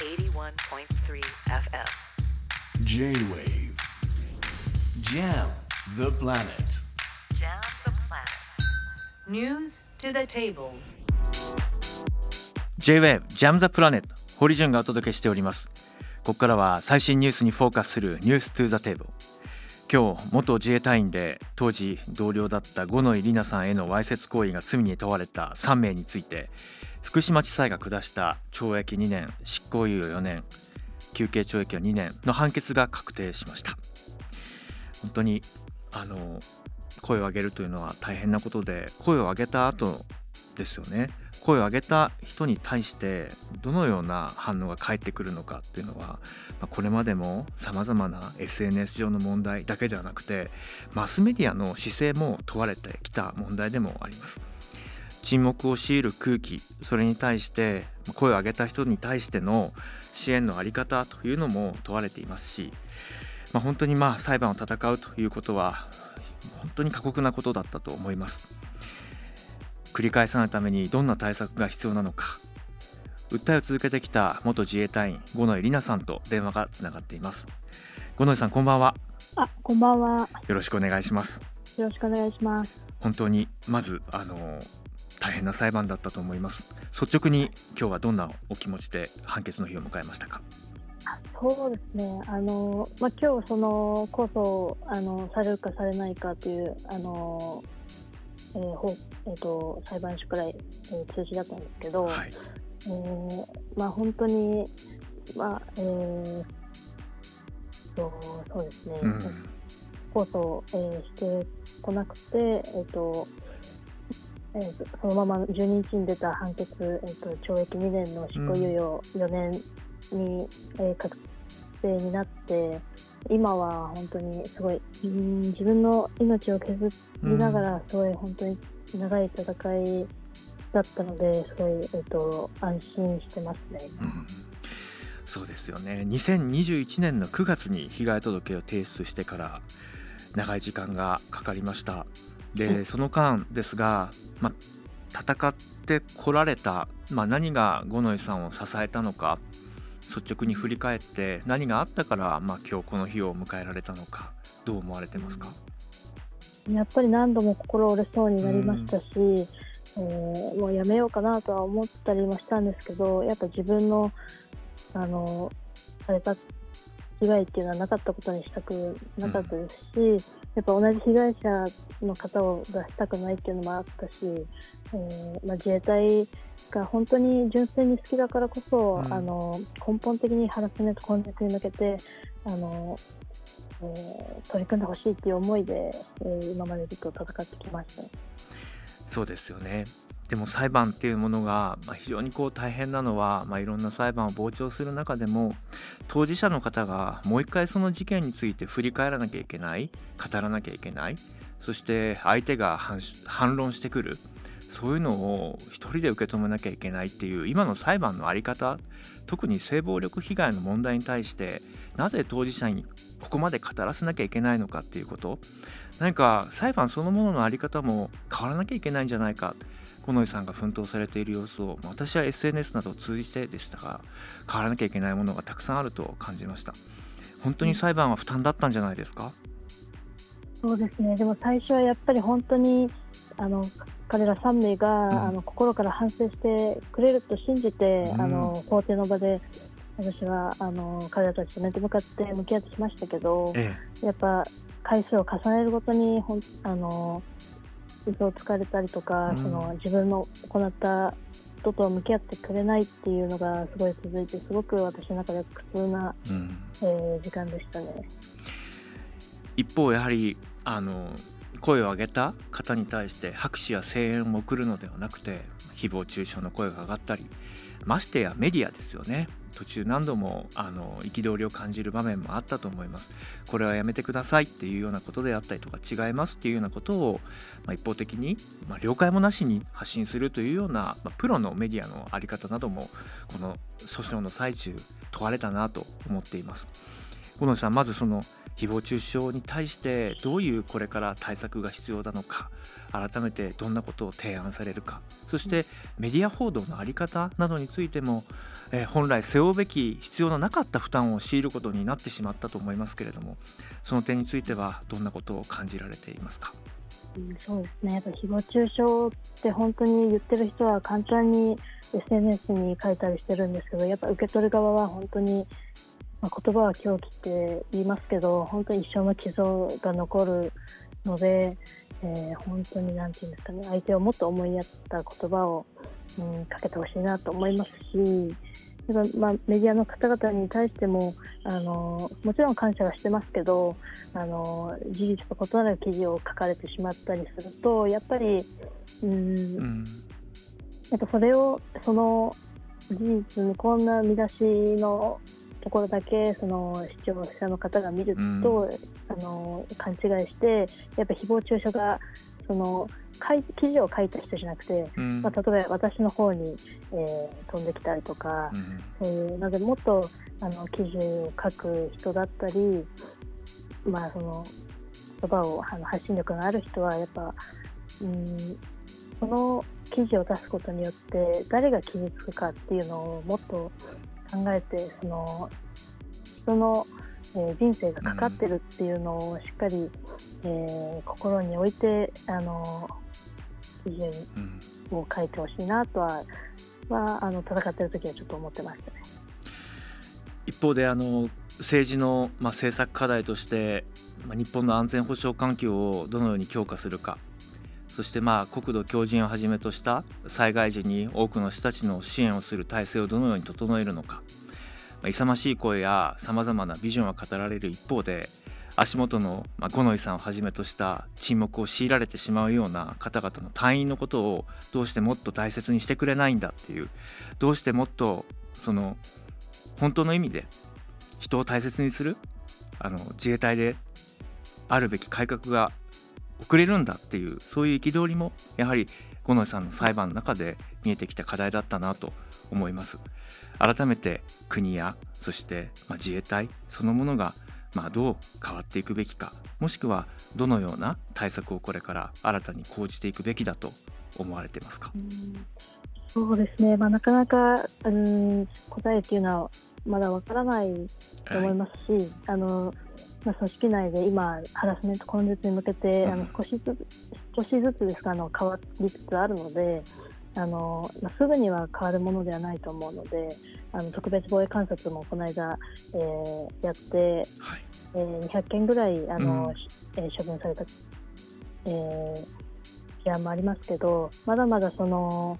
81.3 FM. J-Wave Jam the planet Jam the planet. News to the table. J-Wave Jam the Planet 堀潤がお届けしておりますここからは最新ニュースにフォーカスするニュース to the table 今日元自衛隊員で当時同僚だった五ノ井里奈さんへのわいせつ行為が罪に問われた3名について福島地裁が下した懲役2年執行猶予4年休刑懲役は2年の判決が確定しました。本当にあの声を上げるというのは大変なことで声を上げた後ですよね。声を上げた人に対してどのような反応が返ってくるのかっていうのは、まこれまでもさまざまな SNS 上の問題だけではなくてマスメディアの姿勢も問われてきた問題でもあります。沈黙を強いる空気それに対して声を上げた人に対しての支援の在り方というのも問われていますし、まあ、本当にまあ裁判を戦うということは本当に過酷なことだったと思います。繰り返さないためにどんな対策が必要なのか訴えを続けてきた元自衛隊員五ノ井里奈さんと電話がつながっています五ノ井さんこんばんはあ、こんばんは。よろしくお願いしますよろしくお願いします。本当にまずあの大変な裁判だったと思います率直に今日はどんなお気持ちで判決の日を迎えましたか？そうですね。あの、まあ、今日その控訴あのされるかされないかというあの、えーほえー、と裁判所から、えー通知だったんですけど、はいえーまあ本当にまあえー、とそうですね。うん控訴、えーしてこなくて、えーとえーとそのまま12日に出た判決、えー、と懲役2年の執行猶予4年に、えー確定になって今は本当にすごいうん自分の命を削りながらすごい本当に長い戦いだったのですごい、えー、と安心してますね。うん。そうですよね。2021年の9月に被害届を提出してから長い時間がかかりました。でその間ですが、まあ、戦ってこられた、まあ、何が五ノ井さんを支えたのか率直に振り返って何があったから、まあ、今日この日を迎えられたのかどう思われてますか、やっぱり何度も心折れそうになりましたし、えーもうやめようかなとは思ったりもしたんですけどやっぱ自分のあのされた被害っていうのはなかったことにしたくなかったですし、やっぱ同じ被害者の方を出したくないっていうのもあったし、えーまあ、自衛隊が本当に純粋に好きだからこそ、うんあの根本的にハラスメント根絶に向けてあのえー取り組んでほしいっていう思いで、えー今までずっと戦ってきました。そうですよねでも裁判っていうものが非常にこう大変なのは、まあ、いろんな裁判を傍聴する中でも当事者の方がもう一回その事件について振り返らなきゃいけない語らなきゃいけないそして相手が反反論してくるそういうのを一人で受け止めなきゃいけないっていう今の裁判の在り方特に性暴力被害の問題に対してなぜ当事者にここまで語らせなきゃいけないのかっていうこと。何か裁判そのものの在り方も変わらなきゃいけないんじゃないか。五ノ井さんが奮闘されている様子をまあ私は SNS などを通じてでしたが変わらなきゃいけないものがたくさんあると感じました。本当に裁判は負担だったんじゃないですか、そうですね。でも最初はやっぱり本当にあの彼ら3名が、ん。あの心から反省してくれると信じて、うん。あの法廷の場で私はあの彼らたちと面と向かって向き合ってきましたけどえ。やっぱ回数を重ねるごとにほんあの嘘をつかれたりとか、うんその自分の行ったことと向き合ってくれないっていうのがすごい続いてすごく私の中で苦痛な、えうん、えー時間でしたね。一方やはりあの声を上げた方に対して拍手や声援を送るのではなくて誹謗中傷の声が上がったりましてやメディアですよね。途中何度もあの憤りを感じる場面もあったと思います。これはやめてくださいっていうようなことであったりとか違いますっていうようなことを、まあ、一方的に、まあ、了解もなしに発信するというような、まあ、プロのメディアの在り方などもこの訴訟の最中問われたなと思っています。小野さんまずその誹謗中傷に対してどういうこれから対策が必要なのか改めてどんなことを提案されるかそしてメディア報道の在り方などについても、えー、本来背負うべき必要のなかった負担を強いることになってしまったと思いますけれどもその点についてはどんなことを感じられていますか？うん、そうですねやっぱ誹謗中傷って本当に言ってる人は簡単に SNS に書いたりしてるんですけどやっぱ受け取る側は本当に、まあ、言葉は狂気って言いますけど本当に一生の傷が残るので、えー、本当に何て言うんですかね相手をもっと思いやった言葉を、うん、かけてほしいなと思いますしまあ、メディアの方々に対してもあのもちろん感謝はしてますけどあの事実と異なる記事を書かれてしまったりするとやっぱりうん、うん。やっぱそれをその事実にこんな見出しのところだけその視聴者の方が見ると、うん、あの勘違いしてやっぱ誹謗中傷がその記事を書いた人じゃなくて、うん、まあ、例えば私の方に、えー、飛んできたりとか、うん、そういうなのでもっとあの記事を書く人だったり、まあ、その言葉をあの発信力のある人はやっぱ、うん、その記事を出すことによって誰が傷つくかっていうのをもっと考えてその人の、えー、人生がかかってるっていうのをしっかり、うん、えー、心に置いてあの記事を書いてほしいなとは、はあの戦ってる時はちょっと思ってましたね。一方であの政治の、まあ、政策課題として、まあ、日本の安全保障環境をどのように強化するかそしてまあ国土強靭をはじめとした災害時に多くの人たちの支援をする体制をどのように整えるのか、まあ、勇ましい声やさまざまなビジョンが語られる一方で足元の、まあ、五ノ井さんをはじめとした沈黙を強いられてしまうような方々の隊員のことをどうしてもっと大切にしてくれないんだっていうどうしてもっとその本当の意味で人を大切にするあの自衛隊であるべき改革が遅れるんだっていうそういう憤りもやはり五ノ井さんの裁判の中で見えてきた課題だったなと思います。改めて国やそしてま自衛隊そのものがまあどう変わっていくべきかもしくはどのような対策をこれから新たに講じていくべきだと思われていますか？そうですね、まあ、なかなか、うん、答えっていうのはまだわからないと思いますし、はい、あのまあ、組織内で今、ハラスメント根絶に向けて、あの少しずつ少しずつですかあの変わりつつあるのであの、まあ、すぐには変わるものではないと思うのであの特別防衛監察もこの間、えー、やって、はい、えー、200件ぐらいあの、うん、えー、処分された、えー、事案もありますけどまだまだその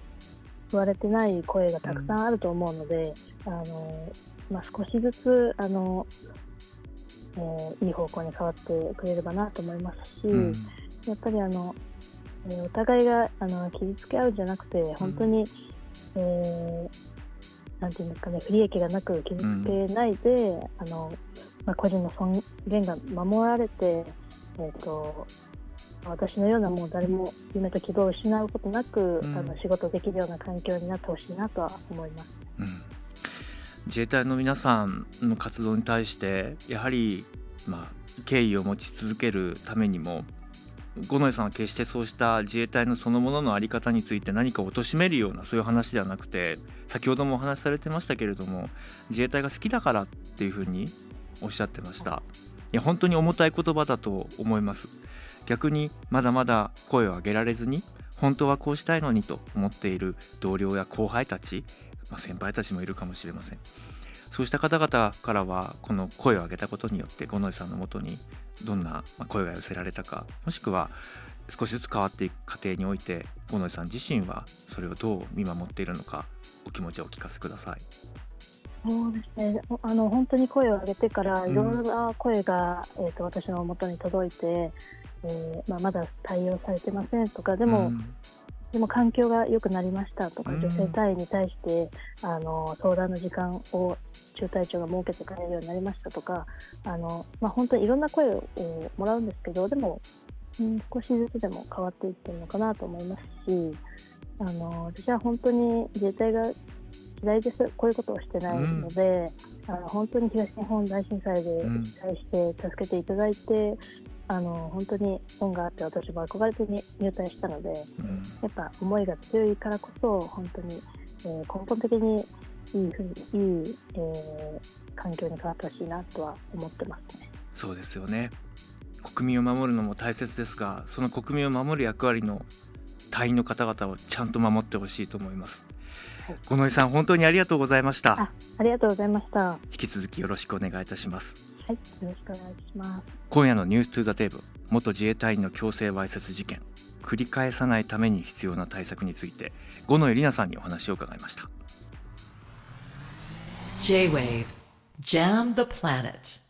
言われてない声がたくさんあると思うので、うん、あのまあ、少しずつあのえー、いい方向に変わってくれればなと思いますし、うん、やっぱりあの、えー、お互いがあの傷つけ合うじゃなくて本当に、うん、えー、なんていうんですかね不利益がなく傷つけないで、うん、あのまあ、個人の尊厳が守られて、えーと、私のようなもう誰も夢と希望を失うことなく、うん、あの仕事できるような環境になってほしいなとは思います。自衛隊の皆さんの活動に対してやはり、まあ、敬意を持ち続けるためにも五ノ井さんは決してそうした自衛隊のそのものの在り方について何か貶めるようなそういう話ではなくて先ほどもお話しされてましたけれども自衛隊が好きだからっていうふうにおっしゃってました。いや本当に重たい言葉だと思います。逆にまだまだ声を上げられずに本当はこうしたいのにと思っている同僚や後輩たちまあ、先輩たちもいるかもしれません。そうした方々からはこの声を上げたことによって五ノ井さんのもとにどんな声が寄せられたかもしくは少しずつ変わっていく過程において五ノ井さん自身はそれをどう見守っているのかお気持ちをお聞かせください。そうですね。あの本当に声を上げてからいろんな声が、うん、えーと、私のもとに届いて、えーまあ、まだ対応されてませんとかでも、うんでも環境が良くなりましたとか、女性隊員に対してあの相談の時間を中隊長が設けてくれるようになりましたとかあの、まあ、本当にいろんな声をもらうんですけどでも、うん、少しずつでも変わっていってるのかなと思いますしあの私は本当に自衛隊が嫌いです。こういうことをしてないので、あの本当に東日本大震災でうん。被災して助けていただいて、あの本当に恩があって私も憧れてに入隊したのでうん。やっぱ思いが強いからこそ本当に、えー根本的にいいふうにいい、えー環境に変わってほしいなとは思ってますね。そうですよね。国民を守るのも大切ですがその国民を守る役割の隊員の方々をちゃんと守ってほしいと思います。はい。五ノ井さん本当にありがとうございました。あありがとうございました。は引き続きよろしくお願いいたしますい、よろしくお願いします。今夜のニューストゥザテーブ元自衛隊員の強制わいせつ事件。繰り返さないために必要な対策について五ノ井里奈さんにお話を伺いました。J-Wave Jam the Planet